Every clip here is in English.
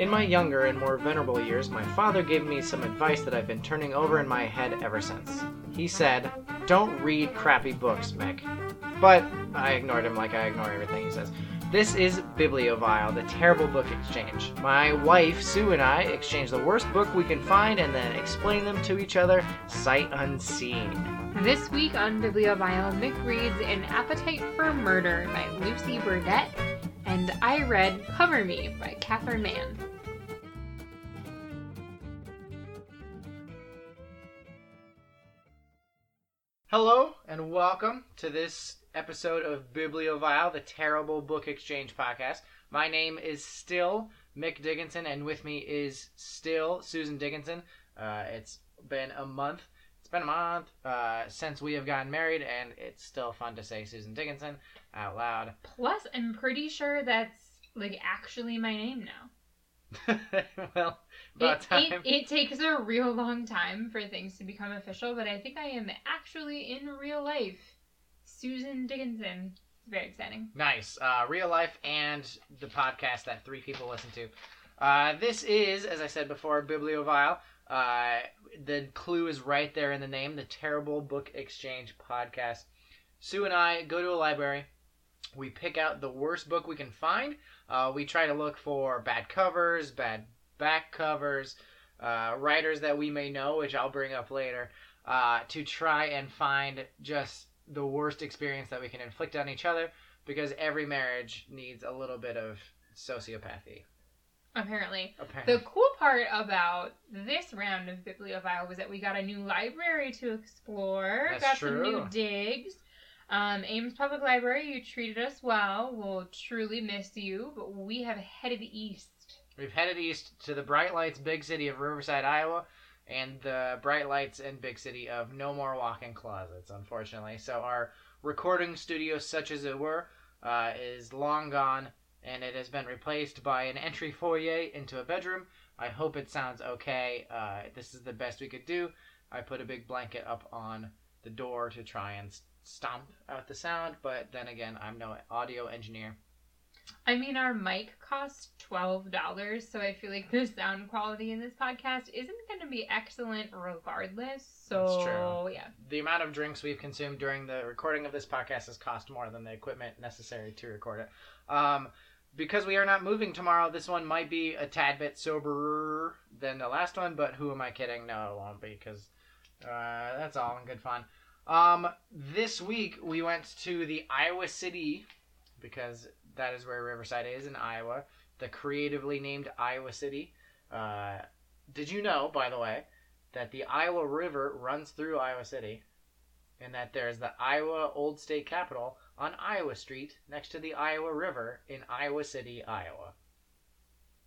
In my younger and more venerable years, my father gave me some advice that I've been turning over in my head ever since. He said, Don't read crappy books, Mick. But I ignored him like I ignore everything he says. This is Bibliovile, the terrible book exchange. My wife, Sue, and I exchange the worst book we can find and then explain them to each other sight unseen. This week on Bibliovile, Mick reads An Appetite for Murder by Lucy Burdette, and I read Cover Me by Catherine Mann. Hello and welcome to this episode of Bibliovile, the terrible book exchange podcast. My name is still Mick Dickinson, and with me is still Susan Dickinson. Uh, it's been a month. It's been a month uh, since we have gotten married, and it's still fun to say Susan Dickinson out loud. Plus, I'm pretty sure that's like actually my name now. well, It, it, it takes a real long time for things to become official, but I think I am actually in real life Susan Dickinson. It's very exciting. Nice. Uh, real life and the podcast that three people listen to. Uh, this is, as I said before, Bibliovile. Uh, the clue is right there in the name, the Terrible Book Exchange podcast. Sue and I go to a library. We pick out the worst book we can find. Uh, we try to look for bad covers, bad back covers, uh, writers that we may know, which I'll bring up later, uh, to try and find just the worst experience that we can inflict on each other because every marriage needs a little bit of sociopathy. Apparently. Apparently. The cool part about this round of Bibliovile was that we got a new library to explore. That's got some new digs. Um, Ames Public Library, you treated us well. We'll truly miss you, but we have headed east. We've headed east to the bright lights big city of Riverside, Iowa, and the bright lights and big city of no more walk-in closets, unfortunately. So our recording studio, such as it were, uh, is long gone, and it has been replaced by an entry foyer into a bedroom. I hope it sounds okay. Uh, this is the best we could do. I put a big blanket up on the door to try and stomp out the sound, but then again, I'm no audio engineer. I mean, our mic cost $12, so I feel like the sound quality in this podcast isn't going to be excellent regardless. So, That's true. yeah. the amount of drinks we've consumed during the recording of this podcast has cost more than the equipment necessary to record it. Um, because we are not moving tomorrow, this one might be a tad bit soberer than the last one, but who am I kidding? No, it won't be, because uh, that's all in good fun. Um, this week we went to the Iowa City, because that is where Riverside is in Iowa, the creatively named Iowa City. Uh, did you know, by the way, that the Iowa River runs through Iowa City, and that there's the Iowa Old State Capitol on Iowa Street next to the Iowa River in Iowa City, Iowa.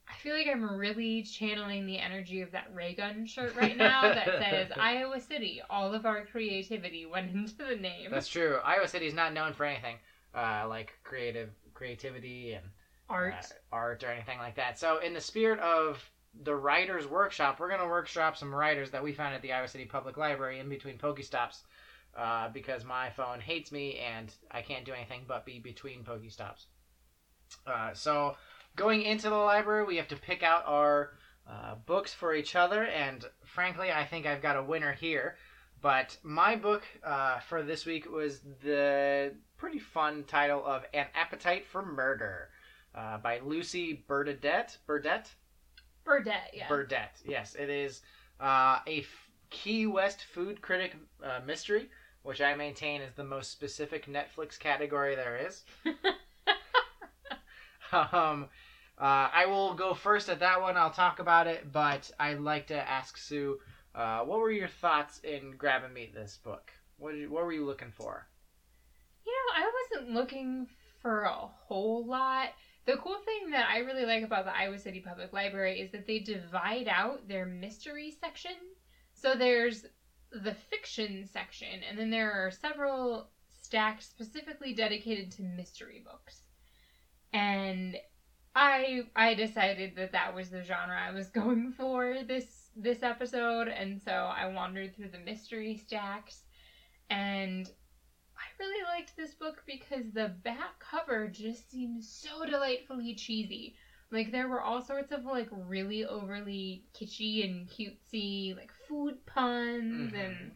I feel like I'm really channeling the energy of that Raygun shirt right now that says Iowa City. All of our creativity went into the name. That's true. Iowa City is not known for anything uh, like creative creativity and art. uh, art or anything like that. So, in the spirit of the writers' workshop, we're going to workshop some writers that we found at the Iowa City Public Library in between Pokestops. Uh, because my phone hates me and I can't do anything but be between Pokestops. Uh, so, going into the library, we have to pick out our uh, books for each other, and frankly, I think I've got a winner here. But my book uh, for this week was the pretty fun title of An Appetite for Murder uh, by Lucy Burdette. Burdette? Burdette, yeah. Burdette, yes. It is uh, a f- Key West food critic uh, mystery, which I maintain is the most specific Netflix category there is. um, uh, I will go first at that one. I'll talk about it, but I'd like to ask Sue, uh, what were your thoughts in grabbing me this book? What, you, what were you looking for? You know, I wasn't looking for a whole lot. The cool thing that I really like about the Iowa City Public Library is that they divide out their mystery section. So there's the fiction section, and then there are several stacks specifically dedicated to mystery books. And I I decided that that was the genre I was going for this this episode, and so I wandered through the mystery stacks, and I really liked this book because the back cover just seems so delightfully cheesy. Like there were all sorts of like really overly kitschy and cutesy like food puns Mhm. and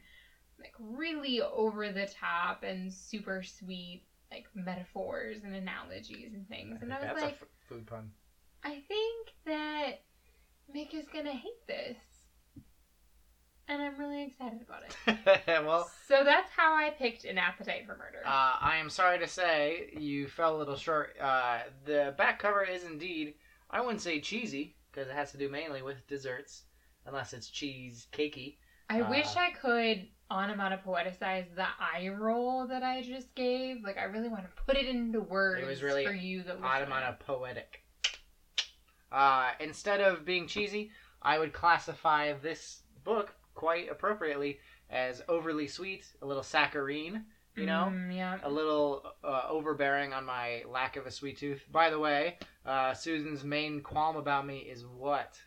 like really over the top and super sweet like metaphors and analogies and things. And I was That's like, f- food pun. I think that Mick is gonna hate this. And I'm really excited about it. well, So that's how I picked an appetite for murder. uh, I am sorry to say you fell a little short. Uh, the back cover is indeed, I wouldn't say cheesy, because it has to do mainly with desserts, unless it's cheese cakey. I uh, wish I could onomatopoeticize the eye roll that I just gave. Like I really want to put it into words It was really for you, the listener. Onomatopoetic. Uh, instead of being cheesy, I would classify this book quite appropriately as overly sweet, a little saccharine, you know? Mm, yeah. a little uh, overbearing on my lack of a sweet tooth. By the way, uh, Susan's main qualm about me is what?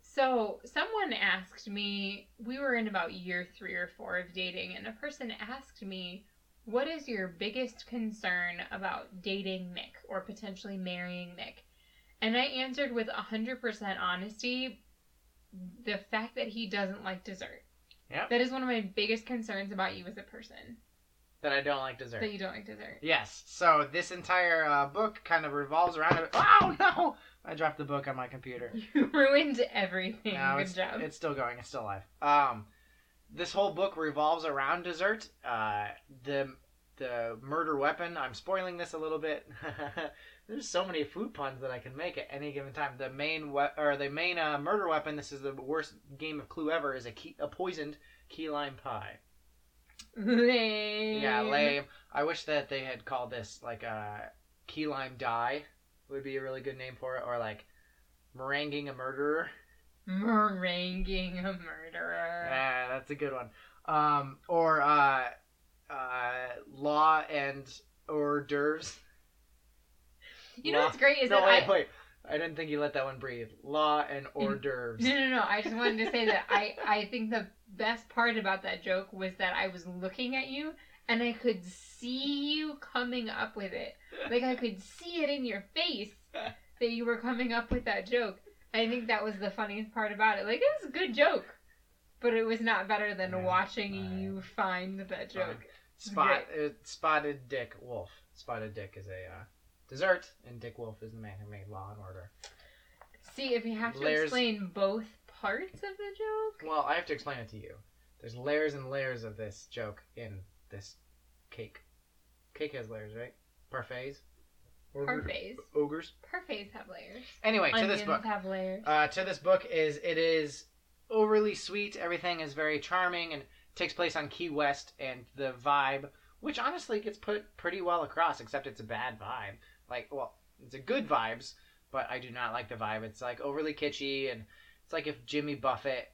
So someone asked me. We were in about year three or four of dating, and a person asked me, "What is your biggest concern about dating Mick or potentially marrying Mick?" And I answered with hundred percent honesty, the fact that he doesn't like dessert. Yep. That is one of my biggest concerns about you as a person. That I don't like dessert. That you don't like dessert. Yes. So this entire uh, book kind of revolves around it. Oh no! I dropped the book on my computer. You ruined everything. No, Good it's, job. it's still going. It's still alive. Um, this whole book revolves around dessert. Uh, the the murder weapon. I'm spoiling this a little bit. There's so many food puns that I can make at any given time. The main we- or the main uh, murder weapon. This is the worst game of Clue ever. Is a key, a poisoned key lime pie. lame. Yeah, lame. I wish that they had called this like a key lime die. Would be a really good name for it, or like meringuing a murderer. Meringuing a murderer. Yeah, that's a good one. Um, or uh, uh, law and hors d'oeuvres. You know what's great is no, that wait, I. wait. I didn't think you let that one breathe. Law and hors d'oeuvres. No, no, no. I just wanted to say that I, I think the best part about that joke was that I was looking at you and I could see you coming up with it. Like I could see it in your face that you were coming up with that joke. I think that was the funniest part about it. Like it was a good joke, but it was not better than watching you find that joke. Spot uh, spotted Dick Wolf. Spotted Dick is a uh, dessert, and Dick Wolf is the man who made Law and Order. See, if you have to Layers- explain both parts of the joke, Well, I have to explain it to you. There's layers and layers of this joke in this cake. Cake has layers, right? Parfaits. Ogre- parfaits. Ogres. Parfaits have layers. Anyway, to Onions this book. have layers. Uh, to this book is it is overly sweet. Everything is very charming and takes place on Key West, and the vibe, which honestly gets put pretty well across, except it's a bad vibe. Like, well, it's a good vibes, but I do not like the vibe. It's like overly kitschy, and it's like if Jimmy Buffett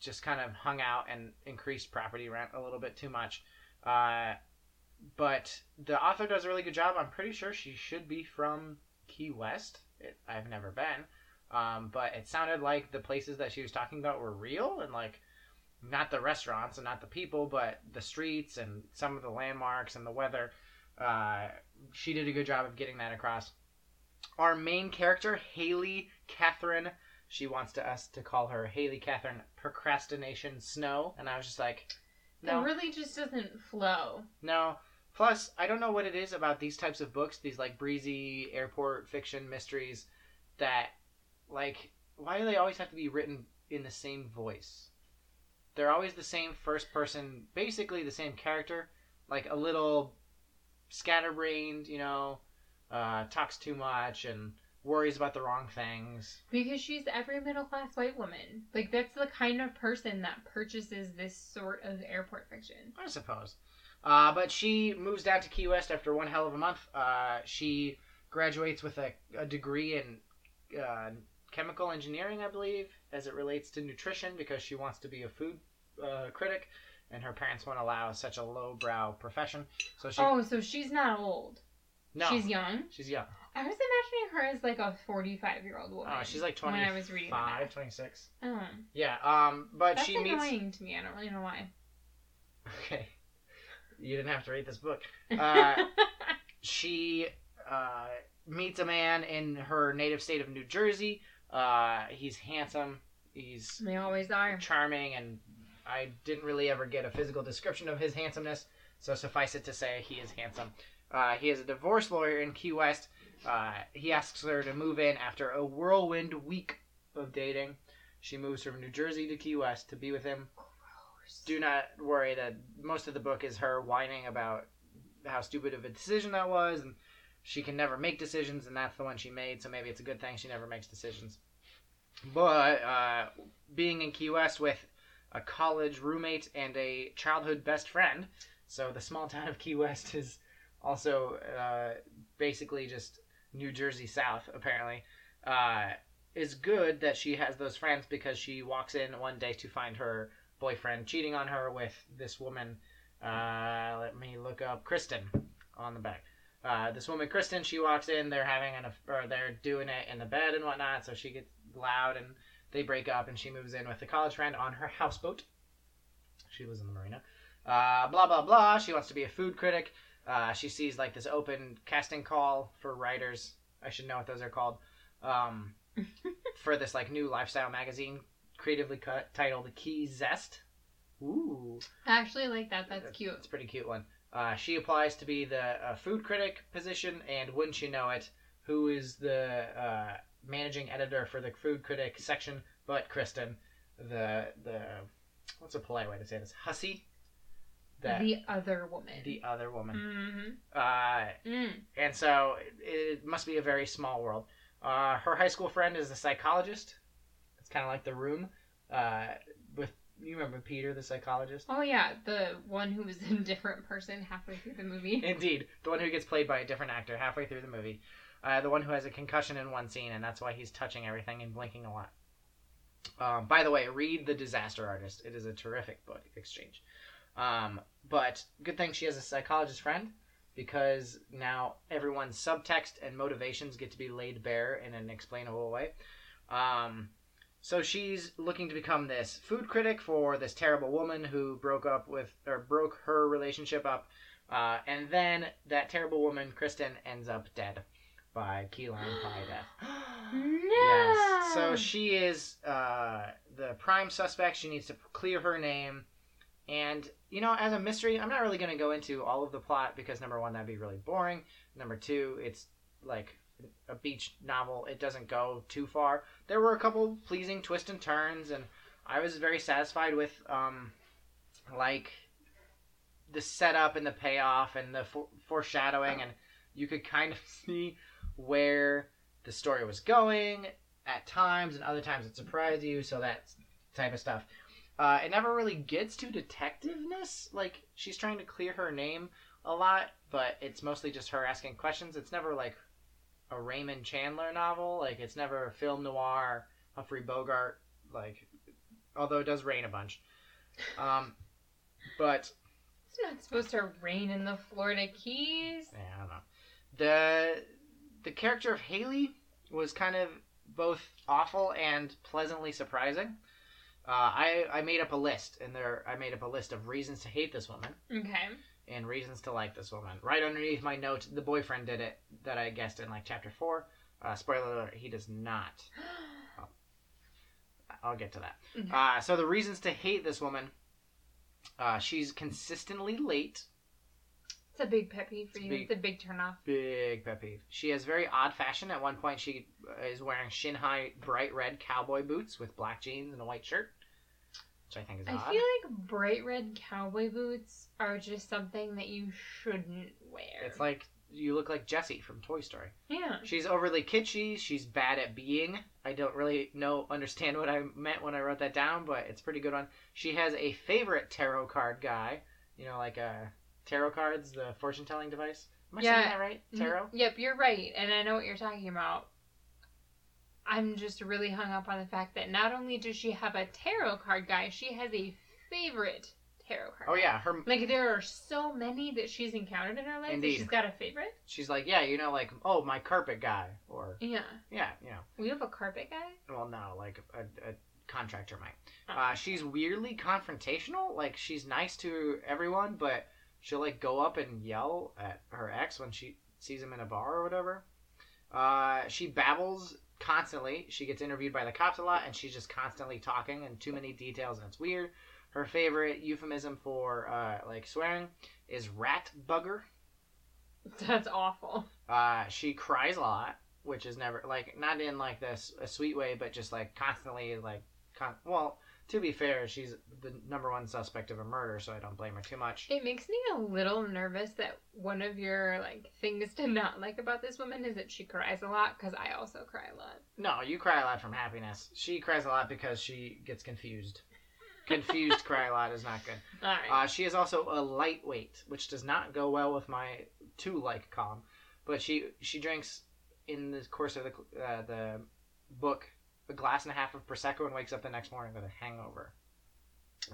just kind of hung out and increased property rent a little bit too much. Uh, but the author does a really good job. I'm pretty sure she should be from Key West. It, I've never been. Um, but it sounded like the places that she was talking about were real and like not the restaurants and not the people, but the streets and some of the landmarks and the weather. Uh, she did a good job of getting that across. Our main character, Hayley Catherine, she wants to us to call her Hayley Catherine Procrastination Snow, and I was just like, no, It really just doesn't flow. no. Plus, I don't know what it is about these types of books, these like breezy airport fiction mysteries, that like why do they always have to be written in the same voice? They're always the same first person, basically the same character, like a little scatterbrained, you know, uh, talks too much and worries about the wrong things. Because she's every middle class white woman. Like, that's the kind of person that purchases this sort of airport fiction. I suppose. Uh, but she moves down to Key West after one hell of a month. Uh, she graduates with a, a degree in uh, chemical engineering, I believe, as it relates to nutrition because she wants to be a food uh, critic, and her parents won't allow such a lowbrow profession. So she Oh, so she's not old. no, She's young. she's young. I was imagining her as like a 45 year old woman. Oh, she's like when I was reading 25, 26. Oh, Yeah. Um, but that's she meets. annoying to me. I don't really know why. Okay. You didn't have to read this book. Uh, she uh, meets a man in her native state of New Jersey. Uh, he's handsome. He's They always are. charming, and I didn't really ever get a physical description of his handsomeness. So suffice it to say, he is handsome. Uh, he is a divorce lawyer in Key West. Uh, he asks her to move in after a whirlwind week of dating. She moves from New Jersey to Key West to be with him. Do not worry that most of the book is her whining about how stupid of a decision that was, and she can never make decisions, and that's the one she made. So maybe it's a good thing she never makes decisions. But uh, being in Key West with a college roommate and a childhood best friend, so the small town of Key West is also uh, basically just New Jersey South, apparently. Uh, is good that she has those friends because she walks in one day to find her boyfriend cheating on her with this woman. Uh, let me look up Kristen on the back. Uh, this woman, Kristen, she walks in. They're having an, or they're doing it in the bed and whatnot. So she gets loud and they break up, and she moves in with the college friend on her houseboat. She lives in the marina. Uh, blah blah blah. She wants to be a food critic. Uh, she sees like this open casting call for writers. I should know what those are called. Um, for this like new lifestyle magazine, creatively cut titled "Key Zest." Ooh, I actually like that. That's cute. It's a pretty cute one. Uh, she applies to be the uh, food critic position, and wouldn't you know it, who is the uh, managing editor for the food critic section? But Kristen, the the what's a polite way to say this? Hussy. That The other woman. the other woman. Mm-hmm. Uh, Mm. and so it, it must be a very small world. Uh, her high school friend is a psychologist. It's kind of like the room. Uh, with you remember Peter, the psychologist? Oh yeah, the one who was a different person halfway through the movie. Indeed, the one who gets played by a different actor halfway through the movie. Uh, the one who has a concussion in one scene, and that's why he's touching everything and blinking a lot. Um, by the way, read The Disaster Artist. It is a terrific book exchange. Um, but good thing she has a psychologist friend because now everyone's subtext and motivations get to be laid bare in an explainable way. Um, so she's looking to become this food critic for this terrible woman who broke up with or broke her relationship up uh, and then that terrible woman, Kristen, ends up dead by key lime pie death. no. Yes. So she is uh, the prime suspect. She needs to clear her name. And, you know, as a mystery, I'm not really going to go into all of the plot because, number one, that'd be really boring. Number two, it's like a beach novel. It doesn't go too far. There were a couple pleasing twists and turns, and I was very satisfied with, um, like, the setup and the payoff and the for- foreshadowing, and you could kind of see where the story was going at times, and other times it surprised you, so that type of stuff. Uh, it never really gets to detectiveness. Like she's trying to clear her name a lot, but it's mostly just her asking questions. It's never like a Raymond Chandler novel. Like it's never a film noir, Humphrey Bogart. Like although it does rain a bunch. Um, but It's not supposed to rain in the Florida Keys. yeah, I don't know. The the character of Hayley was kind of both awful and pleasantly surprising. Uh, I I made up a list, and there I made up a list of reasons to hate this woman Okay. and reasons to like this woman. Right underneath my note, the boyfriend did it that I guessed in like chapter four. Uh, spoiler alert: he does not. I'll get to that. Okay. Uh, so the reasons to hate this woman: uh, she's consistently late. It's a big pet peeve for It's you. big. It's a big turnoff. Big pet peeve. She has very odd fashion. At one point, she is wearing shin high, bright red cowboy boots with black jeans and a white shirt, which I think is I odd. feel like bright red cowboy boots are just something that you shouldn't wear. It's like you look like Jessie from Toy Story. yeah. She's overly kitschy. She's bad at being. I don't really know understand what I meant when I wrote that down, but it's a pretty good one. She has a favorite tarot card guy. You know, like uh, tarot cards, the fortune telling device. Am I Yeah. saying that right? Tarot. Mm, Yep, you're right, and I know what you're talking about. I'm just really hung up on the fact that not only does she have a tarot card guy, she has a favorite tarot card. Oh yeah, her. Like there are so many that she's encountered in her life Indeed. that she's got a favorite. She's like, yeah, you know, like oh my carpet guy, or Yeah. yeah, you know. We have a carpet guy. Well, no, like a, a contractor might. Oh. Uh, she's weirdly confrontational. Like she's nice to everyone, but she'll like go up and yell at her ex when she sees him in a bar or whatever. Uh, she babbles constantly. She gets interviewed by the cops a lot, and she's just constantly talking and too many details, and it's weird. Her favorite euphemism for uh, like swearing is rat bugger. That's awful. Uh, she cries a lot, which is never like not in like this a sweet way, but just like constantly like con- well. To be fair, she's the number one suspect of a murder, so I don't blame her too much. It makes me a little nervous that one of your like things to not like about this woman is that she cries a lot because I also cry a lot. No, you cry a lot from happiness. She cries a lot because she gets confused. Confused cry a lot is not good. All right. Uh, she is also a lightweight, which does not go well with my two like calm. But she she drinks in the course of the uh, the book a glass and a half of prosecco and wakes up the next morning with a hangover.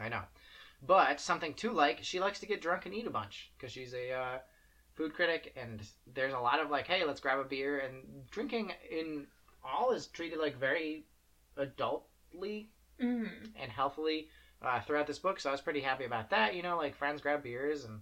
I know, but something to like, she likes to get drunk and eat a bunch because she's a uh, food critic, and there's a lot of like, hey, let's grab a beer, and drinking in all is treated like very adultly mm. and healthily uh, throughout this book. So I was pretty happy about that. You know, like friends grab beers and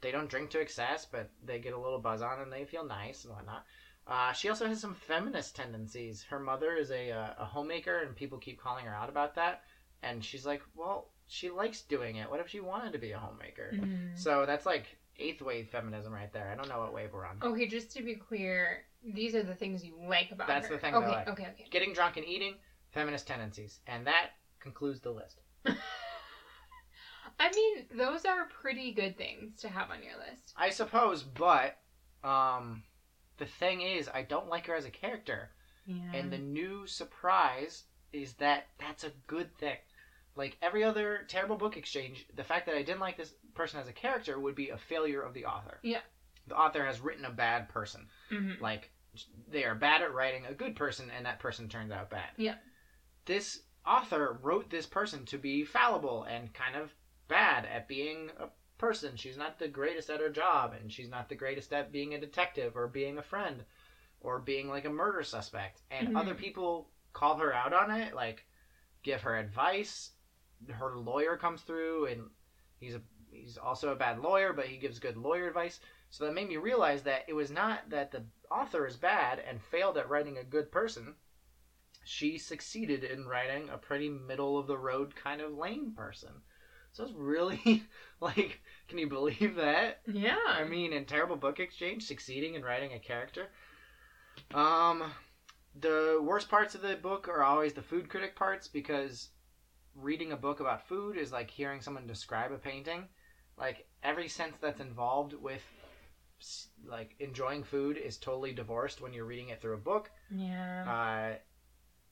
they don't drink to excess, but they get a little buzz on and they feel nice and whatnot. Uh, she also has some feminist tendencies. Her mother is a, uh, a homemaker, and people keep calling her out about that. And she's like, well, she likes doing it. What if she wanted to be a homemaker? Mm. So that's like eighth wave feminism right there. I don't know what wave we're on. Okay, just to be clear, these are the things you like about That's her. the things I okay, like. Okay, okay, Getting drunk and eating, feminist tendencies. And that concludes the list. I mean, those are pretty good things to have on your list. I suppose, but um, the thing is, I don't like her as a character. Yeah. And the new surprise is that that's a good thing. Like every other terrible book exchange, the fact that I didn't like this person as a character would be a failure of the author. Yeah. The author has written a bad person. Mhm. Like they are bad at writing a good person, and that person turns out bad. Yeah. This author wrote this person to be fallible and kind of bad at being a person. She's not the greatest at her job, and she's not the greatest at being a detective or being a friend or being like a murder suspect. And Mhm. other people call her out on it, like give her advice. Her lawyer comes through, and he's a he's also a bad lawyer, but he gives good lawyer advice. So that made me realize that it was not that the author is bad and failed at writing a good person. She succeeded in writing a pretty middle of the road kind of lame person. So it's really like, can you believe that? Yeah. I mean, in Terrible Book Exchange, succeeding in writing a character. Um, the worst parts of the book are always the food critic parts because reading a book about food is like hearing someone describe a painting. Like every sense that's involved with like enjoying food is totally divorced when you're reading it through a book. yeah. Uh,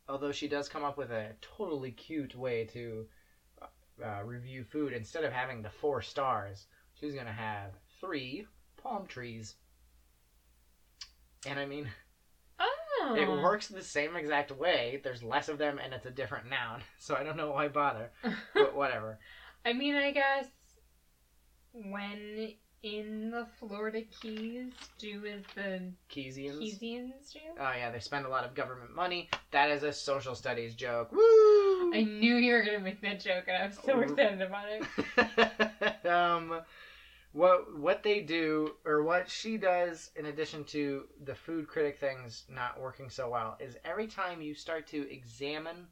although she does come up with a totally cute way to uh, review food. Instead of having the four stars, she's gonna have three palm trees. And I mean, oh. it works the same exact way. There's less of them, and it's a different noun. So I don't know why bother. But whatever. I mean, I guess when in the Florida Keys, do as the Keysians. Keynesians do. Oh yeah, they spend a lot of government money. That is a social studies joke. Woo! I knew you were gonna make that joke, and I'm so excited about it. um, what what they do or what she does in addition to the food critic things not working so well is every time you start to examine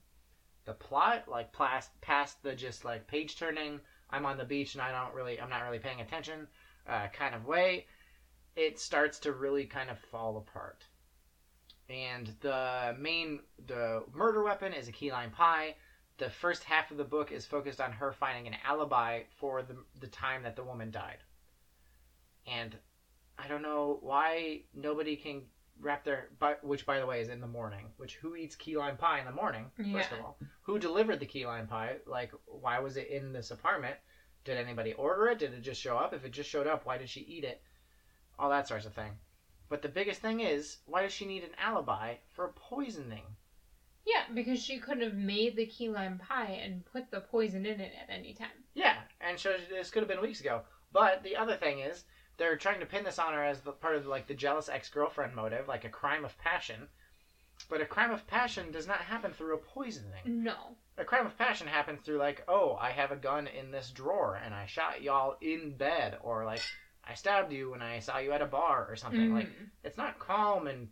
the plot, like past past the just like page turning, I'm on the beach and I don't really I'm not really paying attention, uh, kind of way, it starts to really kind of fall apart. And the main the murder weapon is a key lime pie the first half of the book is focused on her finding an alibi for the the time that the woman died. And I don't know why nobody can wrap their but which by the way is in the morning. Which who eats key lime pie in the morning? First Yeah. of all, who delivered the key lime pie? Like why was it in this apartment? Did anybody order it? Did it just show up? If it just showed up, why did she eat it? All that sorts of thing. But the biggest thing is, why does she need an alibi for poisoning? Yeah, because she could have made the key lime pie and put the poison in it at any time. Yeah, and so this could have been weeks ago. But the other thing is, they're trying to pin this on her as the part of like the jealous ex-girlfriend motive, like a crime of passion. But a crime of passion does not happen through a poisoning. No. A crime of passion happens through like, oh, I have a gun in this drawer and I shot y'all in bed, or like I stabbed you when I saw you at a bar or something. Like Mhm. it's not calm and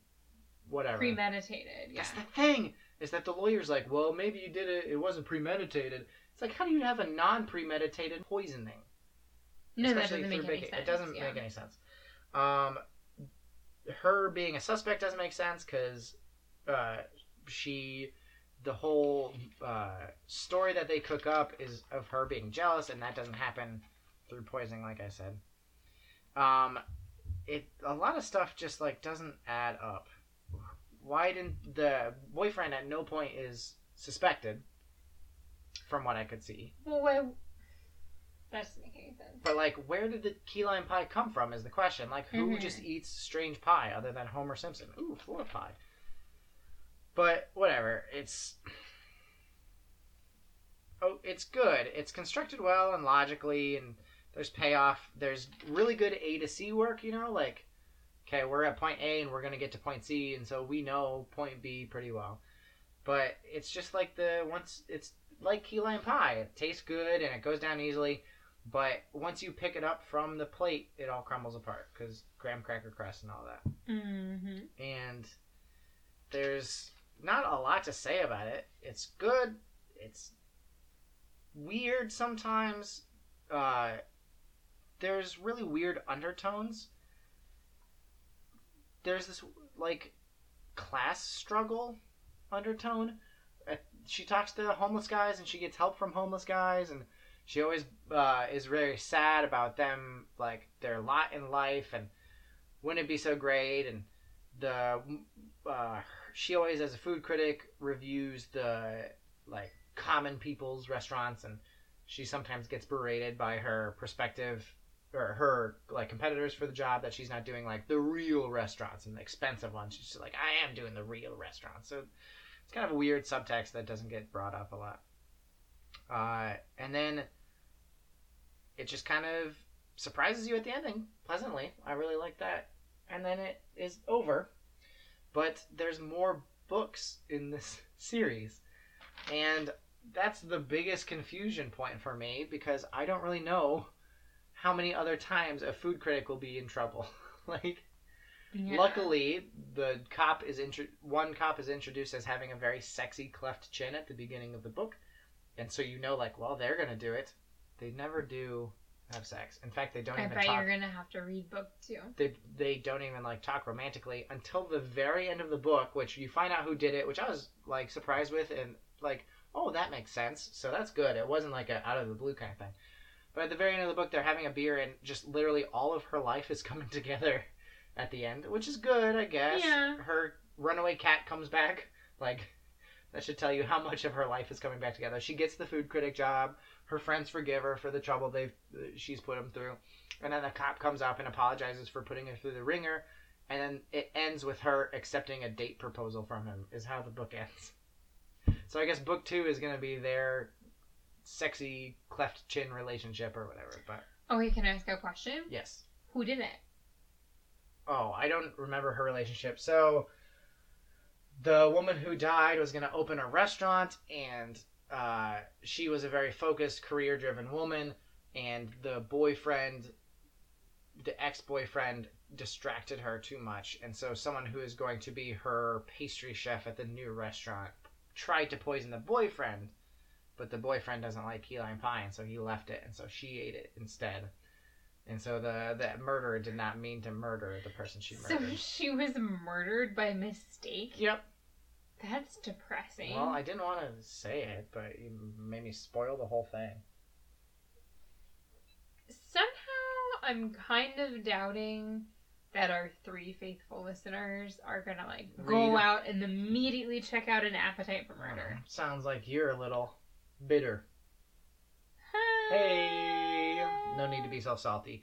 whatever. Premeditated. Yeah. That's the thing is that the lawyer's like, well, maybe you did it. It wasn't premeditated. It's like, how do you have a non-premeditated poisoning? no, that doesn't make through any sense. It doesn't yeah. make any sense. Um, her being a suspect doesn't make sense because uh, she, the whole uh, story that they cook up is of her being jealous, and that doesn't happen through poisoning, like I said. Um, it a lot of stuff just like doesn't add up. Why didn't the boyfriend at no point is suspected? From what I could see, Well, why? That doesn't make any sense. But like, where did the key lime pie come from? Is the question. Like, who Mhm. just eats strange pie other than Homer Simpson? Ooh, floor pie. But whatever. It's oh, it's good. It's constructed well and logically, and there's payoff. There's really good A to C work. You know, like okay, we're at point A and we're gonna get to point C, and so we know point B pretty well. But it's just like the once it's like key lime pie. It tastes good and it goes down easily. But once you pick it up from the plate, it all crumbles apart because graham cracker crust and all that. Mm-hmm. And there's not a lot to say about it. It's good. It's weird sometimes. Uh, there's really weird undertones. There's this like class struggle undertone. Uh, She talks to homeless guys and she gets help from homeless guys and she always uh, is very sad about them like their lot in life and wouldn't it be so great and the uh, she always as a food critic reviews the like common people's restaurants and she sometimes gets berated by her prospective or her like competitors for the job that she's not doing like the real restaurants and the expensive ones she's like i am doing the real restaurants so it's kind of a weird subtext that doesn't get brought up a lot uh, and then it just kind of surprises you at the ending pleasantly. I really like that. And then it is over. But there's more books in this series. And that's the biggest confusion point for me because I don't really know how many other times a food critic will be in trouble. like Yeah. Luckily, the cop is intro- one cop is introduced as having a very sexy cleft chin at the beginning of the book, and so you know, like, well, they're gonna do it. They never do have sex. In fact, they don't I even bet talk. you're gonna have to read book two. They they don't even like talk romantically until the very end of the book, which you find out who did it, which I was like surprised with, and like, oh, that makes sense. So that's good. It wasn't like a out of the blue kind of thing. But at the very end of the book, they're having a beer, and just literally all of her life is coming together at the end, which is good, I guess. Yeah. Her runaway cat comes back. Like, that should tell you how much of her life is coming back together. She gets the food critic job. Her friends forgive her for the trouble they've uh, she's put them through, and then the cop comes up and apologizes for putting her through the ringer, and then it ends with her accepting a date proposal from him. Is how the book ends. So I guess book two is gonna be their sexy cleft chin relationship or whatever. But Okay, can I ask a question? yes. Who did it? Oh, I don't remember her relationship. So the woman who died was going to open a restaurant, and uh, she was a very focused, career driven woman, and the boyfriend, the ex boyfriend, distracted her too much. And so someone who is going to be her pastry chef at the new restaurant tried to poison the boyfriend. But the boyfriend doesn't like key lime pie, and so he left it, and so she ate it instead. And so the the murderer did not mean to murder the person she murdered. So she was murdered by mistake? Yep. That's depressing. Well, I didn't want to say it, but you made me spoil the whole thing. Somehow I'm kind of doubting that our three faithful listeners are gonna like go out and immediately check out an appetite for murder. Sounds like you're a little bitter. Hey, no need to be so salty.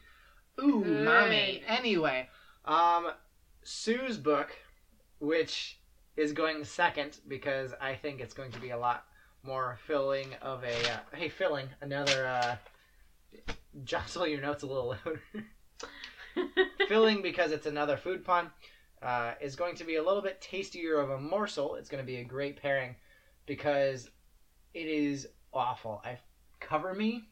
Ooh, Good. mommy. Anyway, um, Sue's book, which is going second because I think it's going to be a lot more filling of a. Uh, hey, filling another. uh Jostle your notes a little louder. filling because it's another food pun. Uh, is going to be a little bit tastier of a morsel. It's going to be a great pairing because it is awful. I cover me.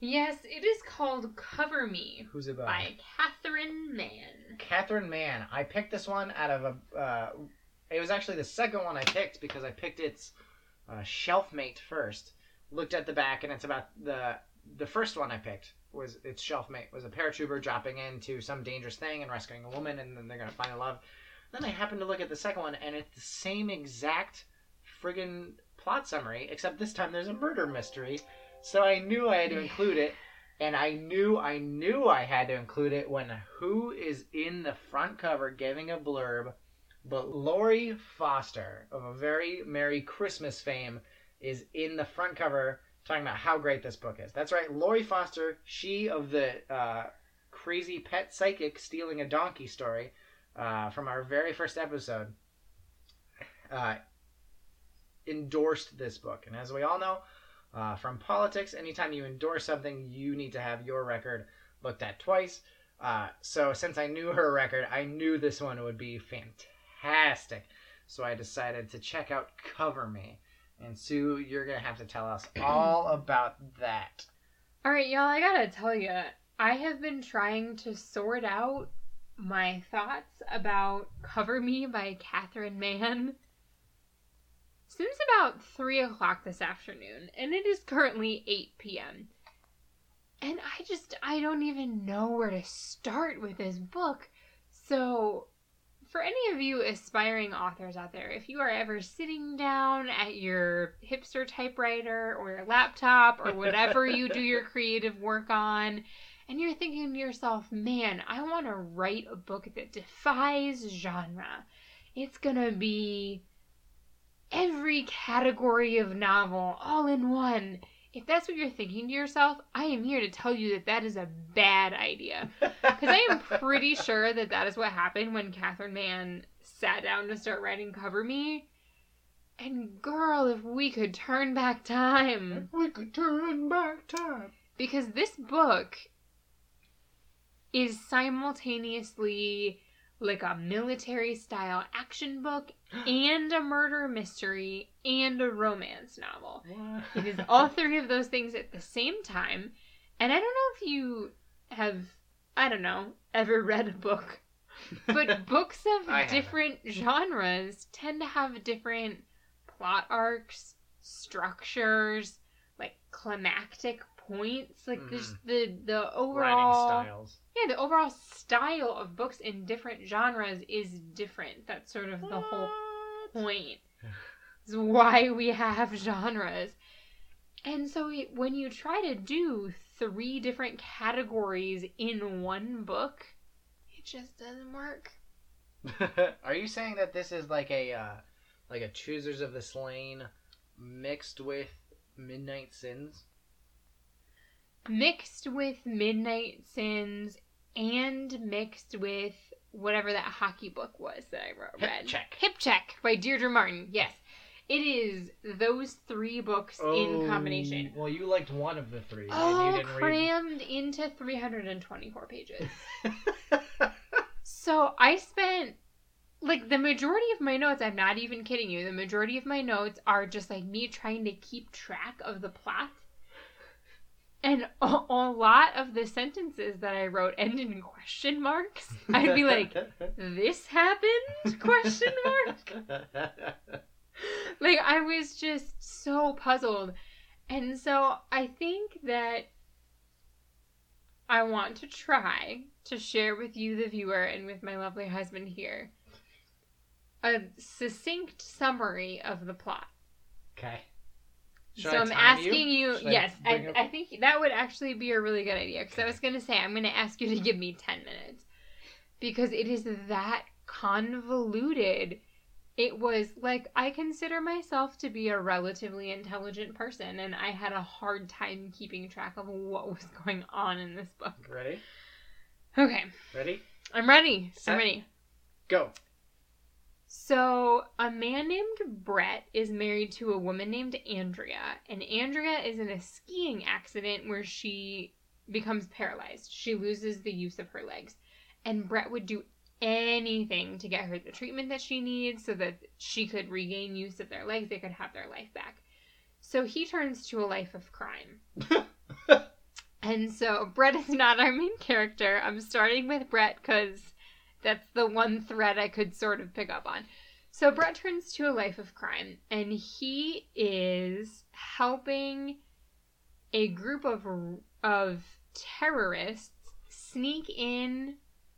yes, it is called Cover Me Who's it by? by Catherine Mann. Catherine Mann. I picked this one out of a. Uh, it was actually the second one I picked because I picked its uh, shelf mate first. Looked at the back, and it's about the the first one I picked was its shelf mate was a paratrooper dropping into some dangerous thing and rescuing a woman, and then they're gonna find love. Then I happened to look at the second one, and it's the same exact friggin' plot summary, except this time there's a murder mystery. So I knew I had to include it, and I knew I knew I had to include it when who is in the front cover giving a blurb, but Lori Foster of a very Merry Christmas fame is in the front cover talking about how great this book is. That's right, Lori Foster, she of the uh, crazy pet psychic stealing a donkey story uh, from our very first episode, uh, endorsed this book. And as we all know, uh, from politics, anytime you endorse something, you need to have your record looked at twice. Uh, so since I knew her record, I knew this one would be fantastic. So I decided to check out Cover Me. And Sue, you're going to have to tell us all about that. All right, y'all, I gotta tell you, I have been trying to sort out my thoughts about Cover Me by Catherine Mann since about 3 o'clock this afternoon, and it is currently 8 p.m. And I just, I don't even know where to start with this book. So, for any of you aspiring authors out there, if you are ever sitting down at your hipster typewriter or your laptop or whatever you do your creative work on, and you're thinking to yourself, man, I want to write a book that defies genre. It's gonna be every category of novel all in one. If that's what you're thinking to yourself, I am here to tell you that that is a bad idea. Because I am pretty sure that that is what happened when Catherine Mann sat down to start writing Cover Me. And girl, if we could turn back time. If we could turn back time. Because this book is simultaneously like a military style action book and a murder mystery and a romance novel. It is all three of those things at the same time. And I don't know if you have, I don't know, ever read a book, but books of different genres tend to have different plot arcs, structures, like climactic points. Like this, the the Writing overall styles. yeah, the overall style of books in different genres is different. That's sort of the whole point. Is why we have genres. And so it, when you try to do three different categories in one book, it just doesn't work. Are you saying that this is like a uh, like a Choosers of the Slain mixed with Midnight Sins? Mixed with Midnight Sins and mixed with whatever that hockey book was that I wrote, Hip read. Check. Hip Check by Deirdre Martin. Yes. It is those three books in oh, combination. Well, you liked one of the three. and All you didn't crammed into 324 pages. So I spent like the majority of my notes, I'm not even kidding you, the majority of my notes are just like me trying to keep track of the plot. And a, a lot of the sentences that I wrote ended in question marks. I'd be like, "This happened?" question mark. Like I was just so puzzled. And so I think that I want to try to share with you, the viewer, and with my lovely husband here, a succinct summary of the plot. okay. Should so I I'm asking you, I yes, I, up- I think that would actually be a really good idea because I was going to say, I'm going to ask you to give me 10 minutes because it is that convoluted. It was like, I consider myself to be a relatively intelligent person, and I had a hard time keeping track of what was going on in this book. Ready? Okay, Ready? I'm ready. Set. I'm ready. Go. So, a man named Brett is married to a woman named Andrea, and Andrea is in a skiing accident where she becomes paralyzed. She loses the use of her legs. And Brett would do anything to get her the treatment that she needs so that she could regain use of their legs, they could have their life back. So he turns to a life of crime. And so Brett is not our main character. I'm starting with Brett because that's the one thread I could sort of pick up on. So Brett turns to a life of crime, and he is helping a group of of terrorists sneak in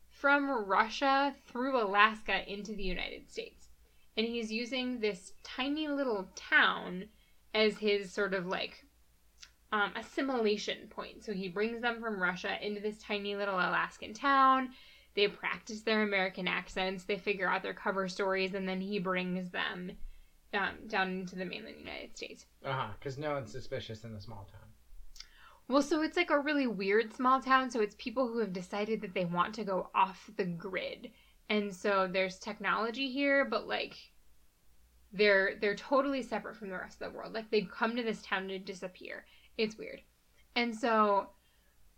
from Russia through Alaska into the United States. And he's using this tiny little town as his sort of like um, assimilation point. So he brings them from Russia into this tiny little Alaskan town. They practice their American accents, they figure out their cover stories, and then he brings them um, down into the mainland United States. Uh huh. Because no one's suspicious in the small town. Well, so it's like a really weird small town. So it's people who have decided that they want to go off the grid. And so there's technology here, but like they're they're totally separate from the rest of the world. Like they've come to this town to disappear. It's weird. And so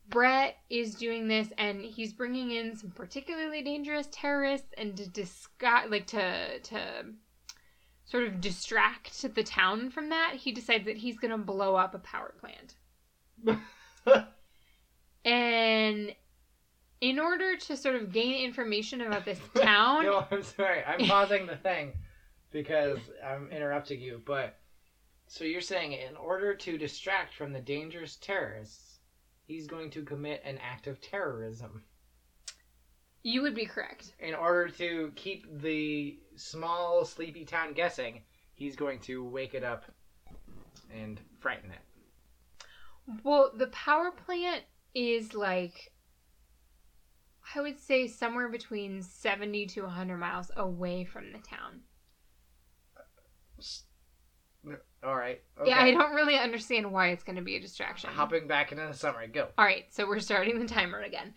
Brett is doing this and he's bringing in some particularly dangerous terrorists and to disguise like to to sort of distract the town from that, he decides that he's going to blow up a power plant. and in order to sort of gain information about this town, no, I'm sorry. I'm pausing the thing because I'm interrupting you. But so you're saying in order to distract from the dangerous terrorists, he's going to commit an act of terrorism. You would be correct. In order to keep the small, sleepy town guessing, he's going to wake it up and frighten it. Well, the power plant is like I would say somewhere between 70 to 100 miles away from the town. All right. Okay. Yeah, I don't really understand why it's going to be a distraction. Hopping back into the summary, go. All right, so we're starting the timer again.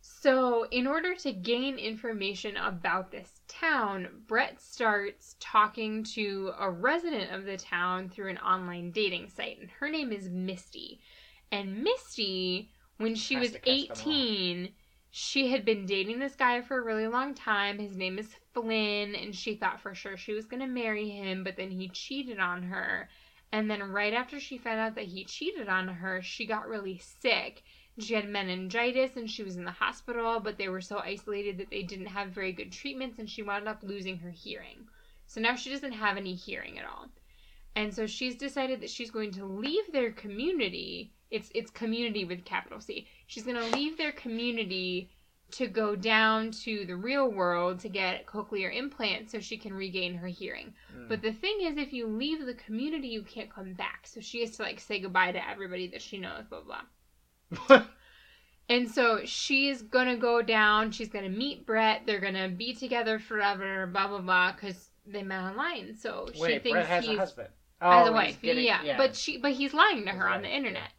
So, in order to gain information about this town, Brett starts talking to a resident of the town through an online dating site, and her name is Misty. And Misty, when she was 18, she had been dating this guy for a really long time. His name is Flynn, and she thought for sure she was going to marry him, but then he cheated on her. And then, right after she found out that he cheated on her, she got really sick. She had meningitis and she was in the hospital, but they were so isolated that they didn't have very good treatments, and she wound up losing her hearing. So now she doesn't have any hearing at all. And so she's decided that she's going to leave their community it's it's community with capital C. She's gonna leave their community to go down to the real world to get cochlear implants so she can regain her hearing. Mm. But the thing is, if you leave the community, you can't come back. So she has to like say goodbye to everybody that she knows, blah blah. and so she's gonna go down. She's gonna meet Brett. They're gonna be together forever. Blah blah blah. Because they met online. So Wait, she thinks Brett has he's, a husband. Oh, has a wife. Getting, yeah. yeah. but she but he's lying to her on the internet.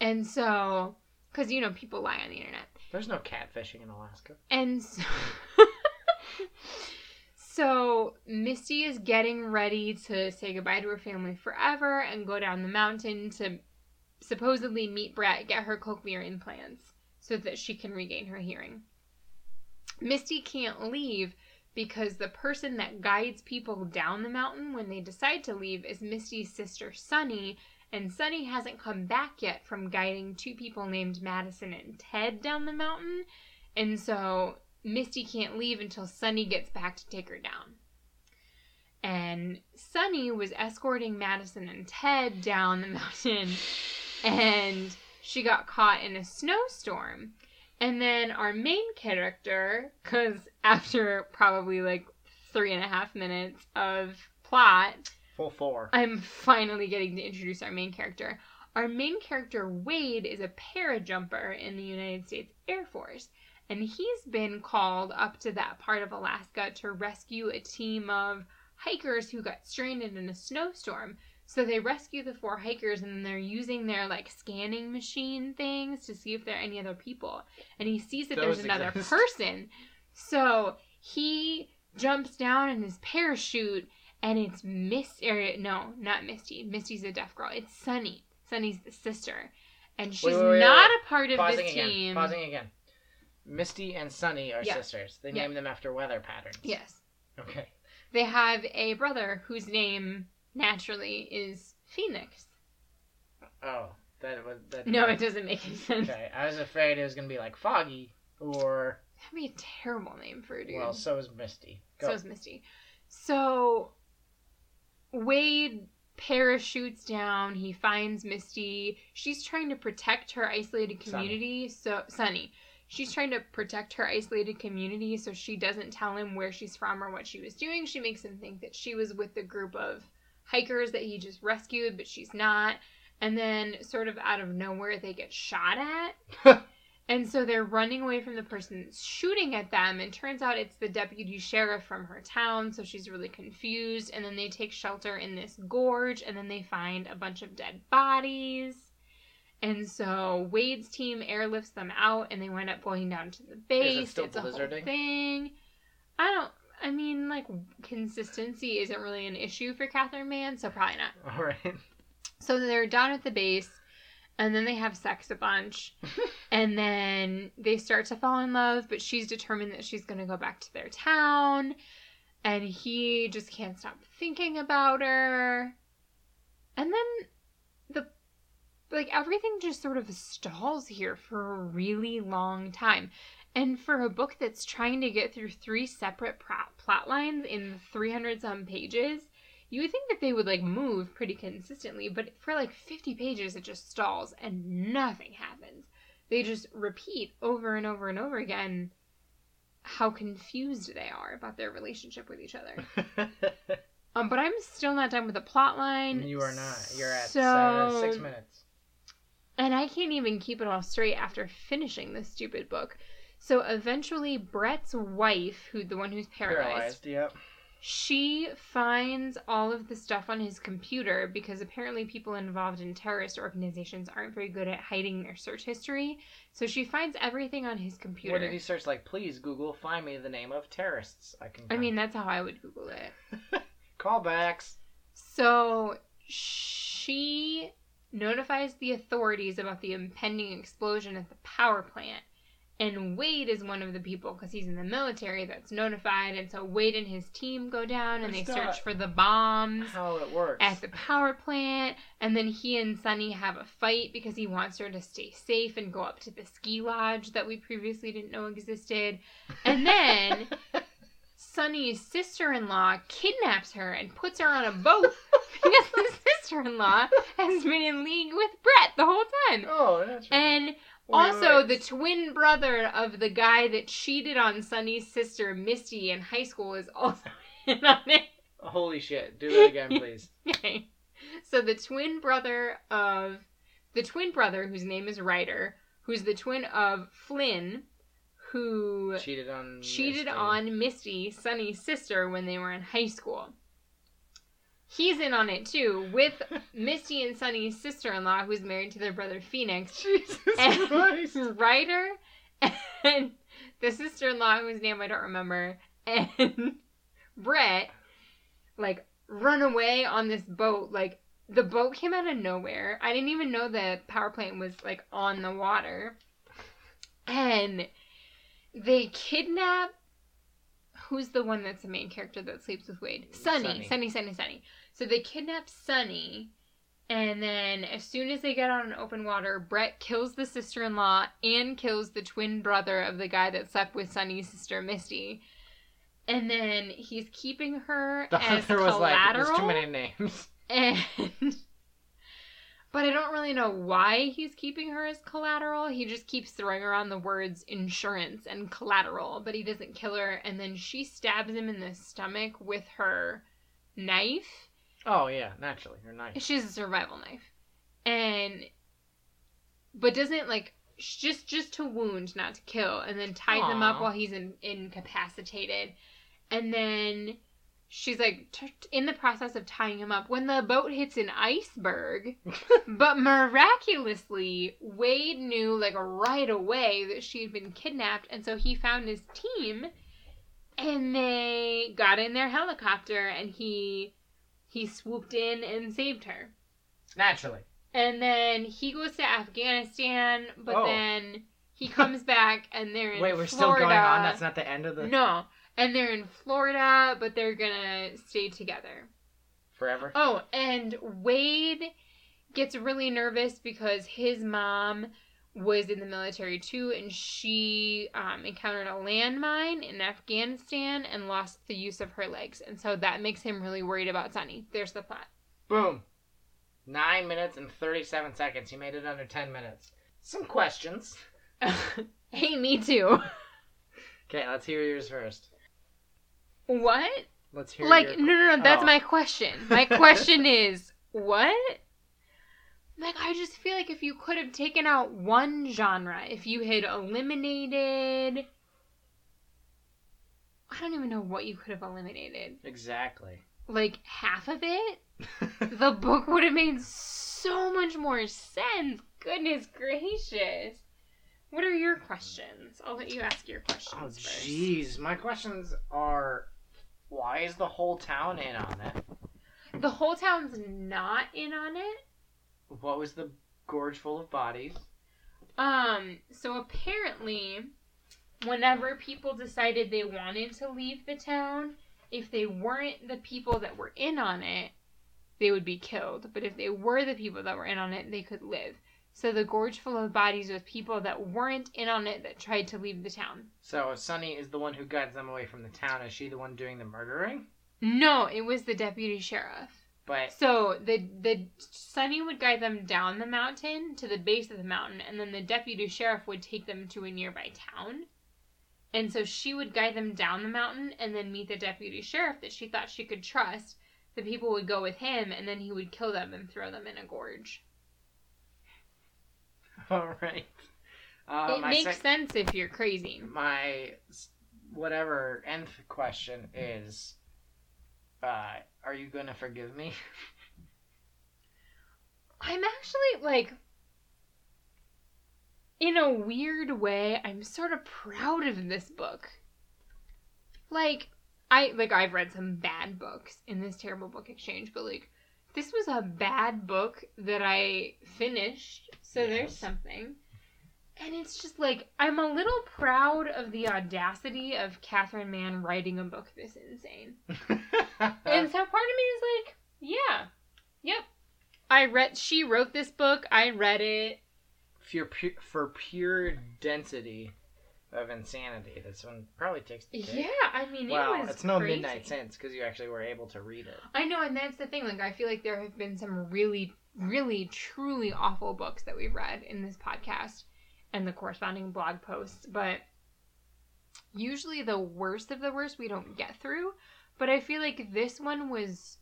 And so, because you know people lie on the internet. There's no catfishing in Alaska. And so, so Misty is getting ready to say goodbye to her family forever and go down the mountain to supposedly meet Brett, get her cochlear implants so that she can regain her hearing. Misty can't leave because the person that guides people down the mountain when they decide to leave is Misty's sister Sunny, and Sunny hasn't come back yet from guiding two people named Madison and Ted down the mountain. And so Misty can't leave until Sunny gets back to take her down. And Sunny was escorting Madison and Ted down the mountain and she got caught in a snowstorm. And then our main character, because after probably like three and a half minutes of plot, Full four. I'm finally getting to introduce our main character. Our main character, Wade, is a parajumper in the United States Air Force, and he's been called up to that part of Alaska to rescue a team of hikers who got stranded in a snowstorm. So they rescue the four hikers and they're using their like scanning machine things to see if there are any other people. And he sees that Those there's another exist. person. So he jumps down in his parachute and it's Misty. Or no, not Misty. Misty's a deaf girl. It's Sunny. Sunny's the sister, and she's wait, wait, wait, not a part of Pausing the team. Pausing again. Misty and Sunny are yeah. sisters. They yeah. name them after weather patterns. Yes. Okay. They have a brother whose name naturally is Phoenix. Oh, That was that. No, it doesn't make any sense. Okay, I was afraid it was gonna be like Foggy or That'd be a terrible name for a dude. well, so is Misty. Go. So is Misty. So Wade parachutes down. He finds Misty. She's trying to protect her isolated Sunny. community. So Sunny. She's trying to protect her isolated community so she doesn't tell him where she's from or what she was doing. She makes him think that she was with the group of hikers that he just rescued, but she's not. And then, sort of out of nowhere, they get shot at. And so they're running away from the person shooting at them, and turns out it's the deputy sheriff from her town, so she's really confused. And then they take shelter in this gorge, and then they find a bunch of dead bodies. And so Wade's team airlifts them out, and they wind up going down to the base. still it's a whole blizzarding? thing. I don't. I mean, like consistency isn't really an issue for Catherine Mann, so probably not. All right. So they're down at the base, and then they have sex a bunch, and then they start to fall in love. But she's determined that she's going to go back to their town, and he just can't stop thinking about her. And then the like everything just sort of stalls here for a really long time. And for a book that's trying to get through three separate plot plot lines in 300 some pages, you would think that they would like move pretty consistently, but for like 50 pages it just stalls and nothing happens. They just repeat over and over and over again how confused they are about their relationship with each other. Um, but I'm still not done with the plot line. you are not. You're at so, seven, six minutes. and I can't even keep it all straight after finishing this stupid book. So eventually, Brett's wife, who the one who's paralyzed, Paralyzed. Yep. She finds all of the stuff on his computer because apparently people involved in terrorist organizations aren't very good at hiding their search history. So she finds everything on his computer. What did he search? Like, please Google, find me the name of terrorists. I can. I mean, that's how I would Google it. callbacks. So she notifies the authorities about the impending explosion at the power plant. And Wade is one of the people because he's in the military that's notified. And so Wade and his team go down and they search not for the bombs How it works. at the power plant. And then he and Sunny have a fight because he wants her to stay safe and go up to the ski lodge that we previously didn't know existed. And then Sunny's sister in law kidnaps her and puts her on a boat because the sister in law has been in league with Brett the whole time. oh, that's right. And also, the twin brother of the guy that cheated on Sunny's sister Misty in high school is also in on it. Holy shit! Do that again, please. Okay. So the twin brother of the twin brother whose name is Ryder, who's the twin of Flynn, who Cheated on. cheated Misty. on Misty, Sunny's sister, when they were in high school. He's in on it too, with Misty and Sunny's sister-in-law, who's married to their brother Phoenix, Jesus and Christ! Ryder, and the sister-in-law whose name I don't remember, and Brett, like run away on this boat. Like the boat came out of nowhere. I didn't even know the power plant was like on the water, and they kidnap. Who's the one that's the main character that sleeps with Wade? Sunny, Sunny. Sunny, Sunny, Sunny. So they kidnap Sunny, and then as soon as they get on open water, Brett kills the sister in law and kills the twin brother of the guy that slept with Sunny's sister Misty. And then he's keeping her The as other was like, collateral. there's too many names. And but I don't really know why he's keeping her as collateral. He just keeps throwing around the words insurance and collateral, but he doesn't kill her. And then she stabs him in the stomach with her knife. Oh yeah, naturally, you're nice. She's a survival knife, and but doesn't like just just to wound, not to kill, and then ties him up while he's in, incapacitated, and then she's like t- in the process of tying him up when the boat hits an iceberg. but miraculously, Wade knew like right away that she had been kidnapped, and so he found his team, and they got in their helicopter, and he he swooped in and saved her. Naturally. And then he goes to Afghanistan, but Oh. then he comes back and they're in Wait, we're Florida. still going on. That's not the end of the No. And they're in Florida, but they're gonna stay together. forever. Oh, and Wade gets really nervous because his mom was in the military too, and she um, encountered a landmine in Afghanistan and lost the use of her legs, and so that makes him really worried about Sunny. There's the plot. Boom. Nine minutes and 37 seconds. He made it under 10 minutes. Some questions. hey, me too. Okay, let's hear yours first. What? Let's hear like, your... no, no, no. That's Oh. my question. My question is what? Like, I just feel like if you could have taken out one genre, if you had eliminated. I don't even know what you could have eliminated. Exactly. Like, half of it? The book would have made so much more sense. Goodness gracious. What are your questions? I'll let you ask your questions oh, first. jeez. My questions are why is the whole town in on it? The whole town's not in on it. What was the gorge full of bodies? Um, so apparently, whenever people decided they wanted to leave the town, if they weren't the people that were in on it, they would be killed. But if they were the people that were in on it, they could live. So the gorge full of bodies was people that weren't in on it that tried to leave the town. So Sunny is the one who guides them away from the town. Is she the one doing the murdering? No, it was the deputy sheriff. But So the the Sunny would guide them down the mountain to the base of the mountain, and then the deputy sheriff would take them to a nearby town. And so she would guide them down the mountain and then meet the deputy sheriff that she thought she could trust. The people would go with him, and then he would kill them and throw them in a gorge. all right. Uh, it makes sec- sense if you're crazy. my whatever nth question is uh are you gonna forgive me I'm actually like in a weird way, I'm sort of proud of this book. Like I like I've read some bad books in this terrible book exchange, but like this was a bad book that I finished. So there's something. And it's just like I'm a little proud of the audacity of Catherine Mann writing a book this insane. And so part of me is like, yeah, yep. I read. She wrote this book. I read it. for, pu- for pure density of insanity this one probably takes the cake. Yeah, I mean, well it was. it's no crazy. midnight sense because you actually were able to read it I know, and that's the thing. Like, I feel like there have been some really, really, truly awful books that we've read in this podcast and the corresponding blog posts, but usually the worst of the worst we don't get through. But I feel like this one was.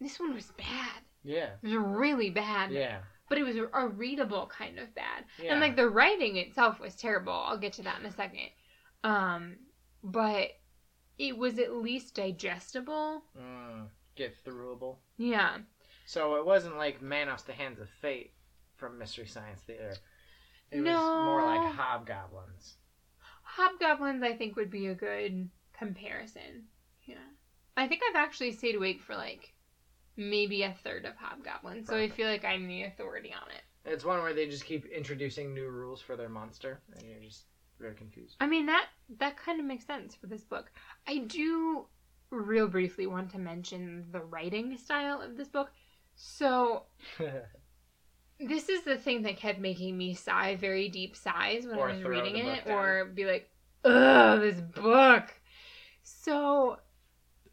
This one was bad. yeah It was really bad. yeah But it was a readable kind of bad. yeah And like the writing itself was terrible. I'll get to that in a second. Um, but it was at least digestible. mm, get throughable Yeah. so it wasn't like manos the hands of fate from mystery science theater it was No. more like hobgoblins Hobgoblins, I think, would be a good comparison. Yeah. I think I've actually stayed awake for like maybe a third of Hobgoblins, so I feel like I'm the authority on it. It's one where they just keep introducing new rules for their monster, and you're just very confused. I mean that that kind of makes sense for this book. I do real briefly want to mention the writing style of this book. So this is the thing that kept making me sigh very deep sighs when Or I was reading it, or be like, "Ugh, this book." So,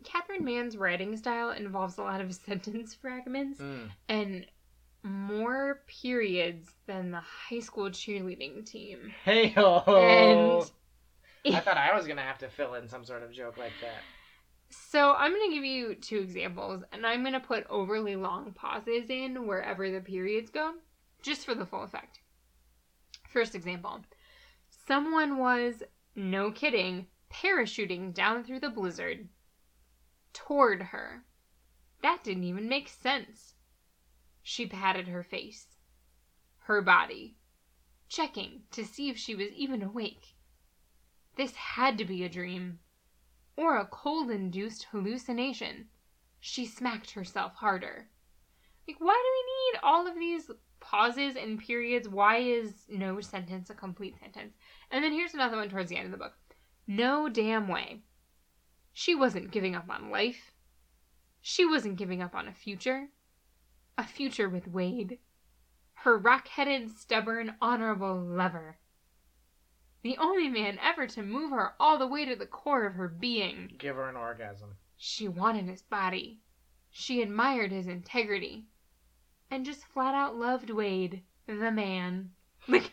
Catherine Mann's writing style involves a lot of sentence fragments Mm. and more periods than the high school cheerleading team. Hey! And I thought I was gonna have to fill in some sort of joke like that. So I'm going to give you two examples, and I'm going to put overly long pauses in wherever the periods go, just for the full effect. First example Someone was, no kidding, parachuting down through the blizzard toward her. That didn't even make sense. She patted her face, her body, checking to see if she was even awake. This had to be a dream or a cold induced hallucination. She smacked herself harder. Like, why do we need all of these pauses and periods? Why is no sentence a complete sentence? And then here's another one towards the end of the book. No damn way. She wasn't giving up on life. She wasn't giving up on a future. a future with Wade. Her rock headed, stubborn, honorable lover. The only man ever to move her all the way to the core of her being. Give her an orgasm. She wanted his body. She admired his integrity. And just flat out loved Wade, the man. Like,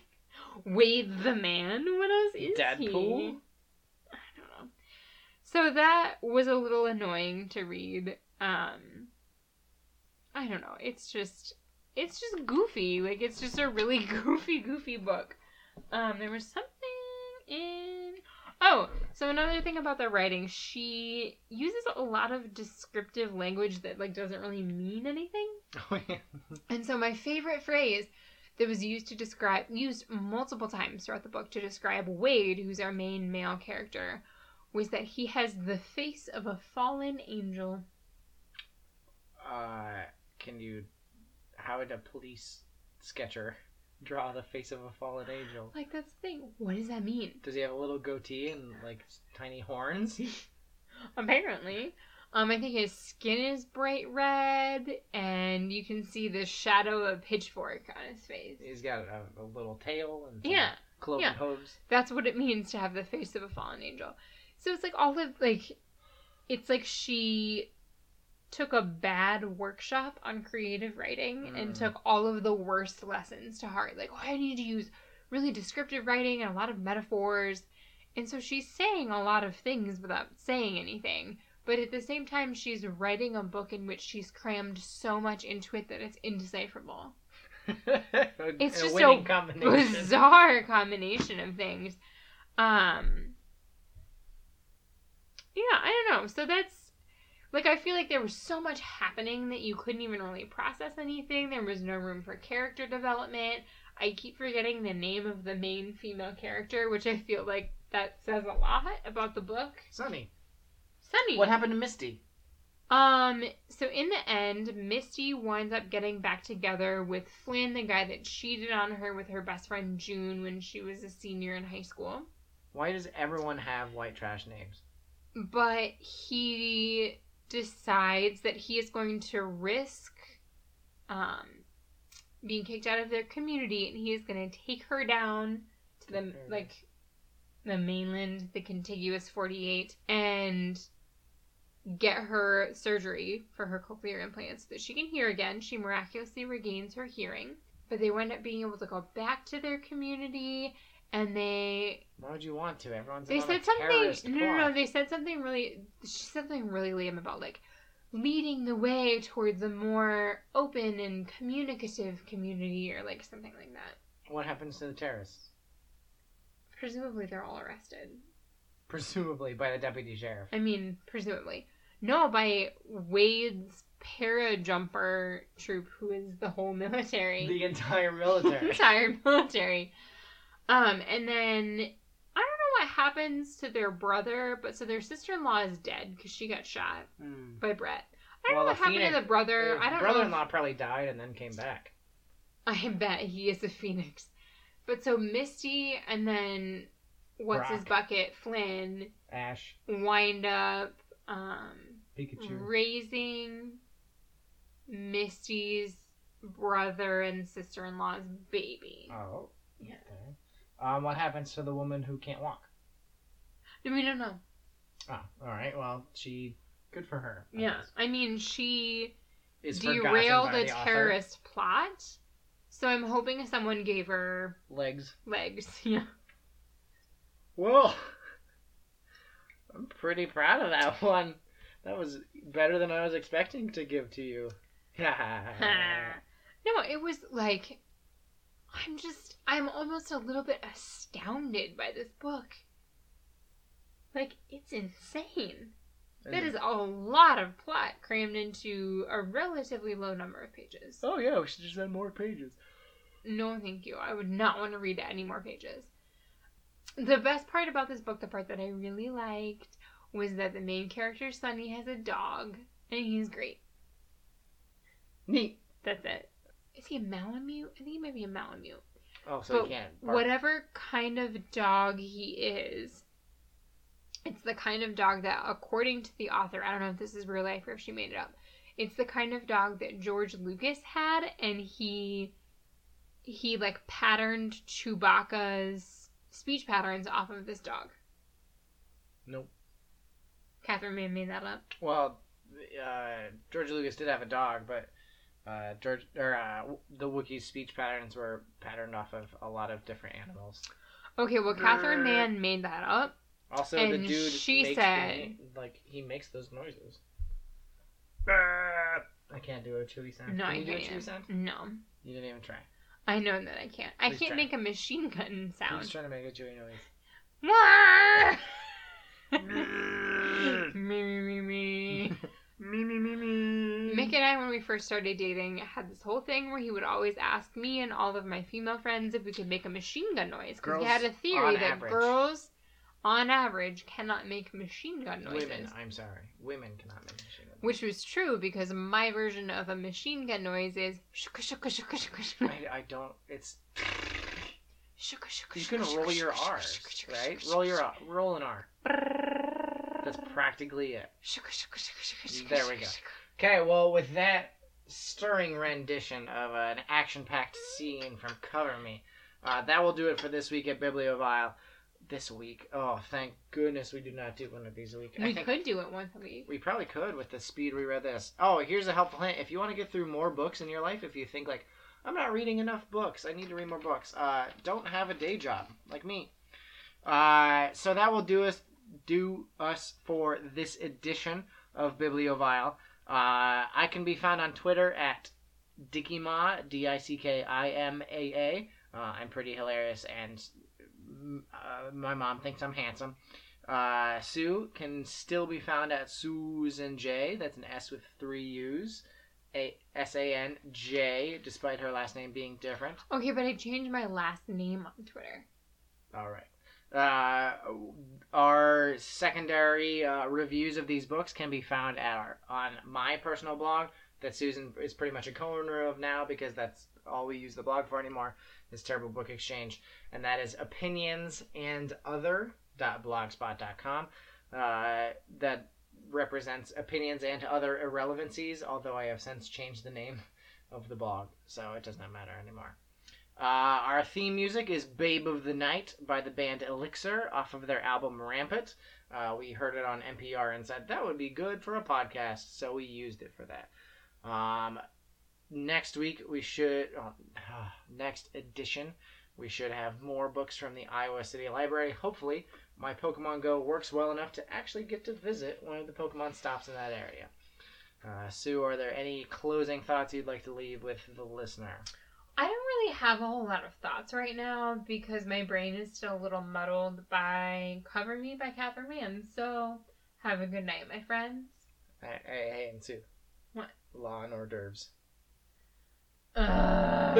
Wade the man? What else is Deadpool? he? I don't know. So that was a little annoying to read. Um, I don't know. It's just, it's just goofy. Like, it's just a really goofy, goofy book. Um, there was something in. Oh, so another thing about the writing, she uses a lot of descriptive language that like doesn't really mean anything. Oh, yeah. And so my favorite phrase that was used to describe used multiple times throughout the book to describe Wade, who's our main male character, was that he has the face of a fallen angel. Uh, can you? How would a police sketcher draw the face of a fallen angel? Like that's the thing. What does that mean? Does he have a little goatee and like tiny horns? Apparently. Um, I think his skin is bright red, and you can see the shadow of pitchfork on his face. He's got a, a little tail and some Yeah, cloven yeah. hooves. that's what it means to have the face of a fallen angel. So it's like all of like, it's like she took a bad workshop on creative writing and Mm. took all of the worst lessons to heart. Like, oh, I need to use really descriptive writing and a lot of metaphors. And so she's saying a lot of things without saying anything. But at the same time, she's writing a book in which she's crammed so much into it that it's indecipherable. It's a just so combination. bizarre combination of things. Um Yeah, I don't know. So that's like I feel like there was so much happening that you couldn't even really process anything. There was no room for character development. I keep forgetting the name of the main female character, which I feel like that says a lot about the book. Sunny. Sunny. What happened to Misty? Um, so in the end, Misty winds up getting back together with Flynn, the guy that cheated on her with her best friend June when she was a senior in high school. Why does everyone have white trash names? But he decides that he is going to risk um being kicked out of their community and he is going to take her down to the like the mainland, the contiguous 48 and get her surgery for her cochlear implants so that she can hear again. She miraculously regains her hearing. But they wind up being able to go back to their community and they Why would you want to? Everyone's they said something no, no no they said something really she said something really lame about like leading the way towards a more open and communicative community or like something like that What happens to the terrorists? presumably they're all arrested Presumably by the deputy sheriff. i mean presumably no by wade's parajumper troop who is the whole military The entire military. entire military um and then i don't know what happens to their brother but so their sister-in-law is dead because she got shot Hmm. by Brett. I don't Well, know what happened to the brother. I don't know. brother-in-law probably died and then came back. I bet he is a phoenix. But so Misty and then what's his bucket Flynn Ash, wind up um, Pikachu. raising Misty's brother and sister in law's baby. Oh. Yeah. Okay. Um, what happens to the woman who can't walk? We don't know. Oh, all right. Well, she. Good for her. I Yeah, guess. I mean she Is derailed a the author. terrorist plot. So I'm hoping someone gave her legs. legs. Yeah. Well, I'm pretty proud of that one. That was better than I was expecting to give to you. no, it was like I'm just I'm almost a little bit astounded by this book. Like it's insane. That is a lot of plot crammed into a relatively low number of pages. Oh yeah, we should just add more pages. No, thank you. I would not want to read any more pages. The best part about this book, the part that I really liked, was that the main character, Sunny, has a dog, and he's great. Neat. That's it. Is he a Malamute? I think he might be a Malamute. Oh, so But you can't. bark. Whatever kind of dog he is, it's the kind of dog that, according to the author, I don't know if this is real life or if she made it up, It's the kind of dog that George Lucas had, and he he like patterned Chewbacca's speech patterns off of this dog. Nope. Catherine Mann made that up. Well, uh, George Lucas did have a dog, but uh, George or uh, the Wookiee's speech patterns were patterned off of a lot of different animals. Okay, well, Catherine Mann made that up. Also, the dude she makes said- the, like he makes those noises. I can't do a chewy sound. No, Can I you do a can't. chewy sound? No, You didn't even try. I know that I can't. I can't try. make a machine gun sound. I'm sound. just trying to make a chewy noise. Me me me me. me me me me. And I, when we first started dating, had this whole thing where he would always ask me and all of my female friends if we could make a machine gun noise. Because he had a theory that average. girls, on average, cannot make machine gun noises. Women, I'm sorry. Women cannot make machine gun Which was true because my version of a machine gun noise is shuka shuka shuka shuka shuka. I, I don't. It's you can roll your shuka, R's, shuka, shuka, right? Roll your R. Roll an R. That's practically it. shuka, shuka, shuka, shuka, shuka, There we go. Okay, well, with that stirring rendition of an action-packed scene from Cover Me, uh, that will do it for this week at Bibliovile. This week, oh, thank goodness we do not do one of these a week. I We think could do it once a week. we probably could with the speed we read this. Oh, here's a helpful hint: if you want to get through more books in your life, if you think like I'm not reading enough books, I need to read more books. Uh, don't have a day job like me. Uh, so that will do us do us for this edition of Bibliovile. Uh, I can be found on Twitter at Dickima, D I C K I M A A. Uh, I'm pretty hilarious, and uh, my mom thinks I'm handsome. Uh, Sue can still be found at Susan J. That's an S with three U's. A S A N J, despite her last name being different. Okay, but I changed my last name on Twitter. All right. Uh, our secondary uh, reviews of these books can be found at our on my personal blog that Susan is pretty much a co-owner of now because that's all we use the blog for anymore is Terrible Book Exchange, and that is opinions and. Uh, that represents opinions and other irrelevancies, although I have since changed the name of the blog, so it does not matter anymore. Uh, our theme music is Babe of the Night by the band Elixir off of their album Rampant. Uh, we heard it on NPR and said that would be good for a podcast, so we used it for that. Um, next week, we should, oh, next edition, we should have more books from the Iowa City Library. Hopefully, my Pokemon Go works well enough to actually get to visit one of the Pokemon stops in that area. Uh, Sue, are there any closing thoughts you'd like to leave with the listener? I don't really have a whole lot of thoughts right now because my brain is still a little muddled by Cover Me by Catherine Mann. So, have a good night, my friends. Hey, hey, hey, and Sue. What? Law and hors d'oeuvres. Uh...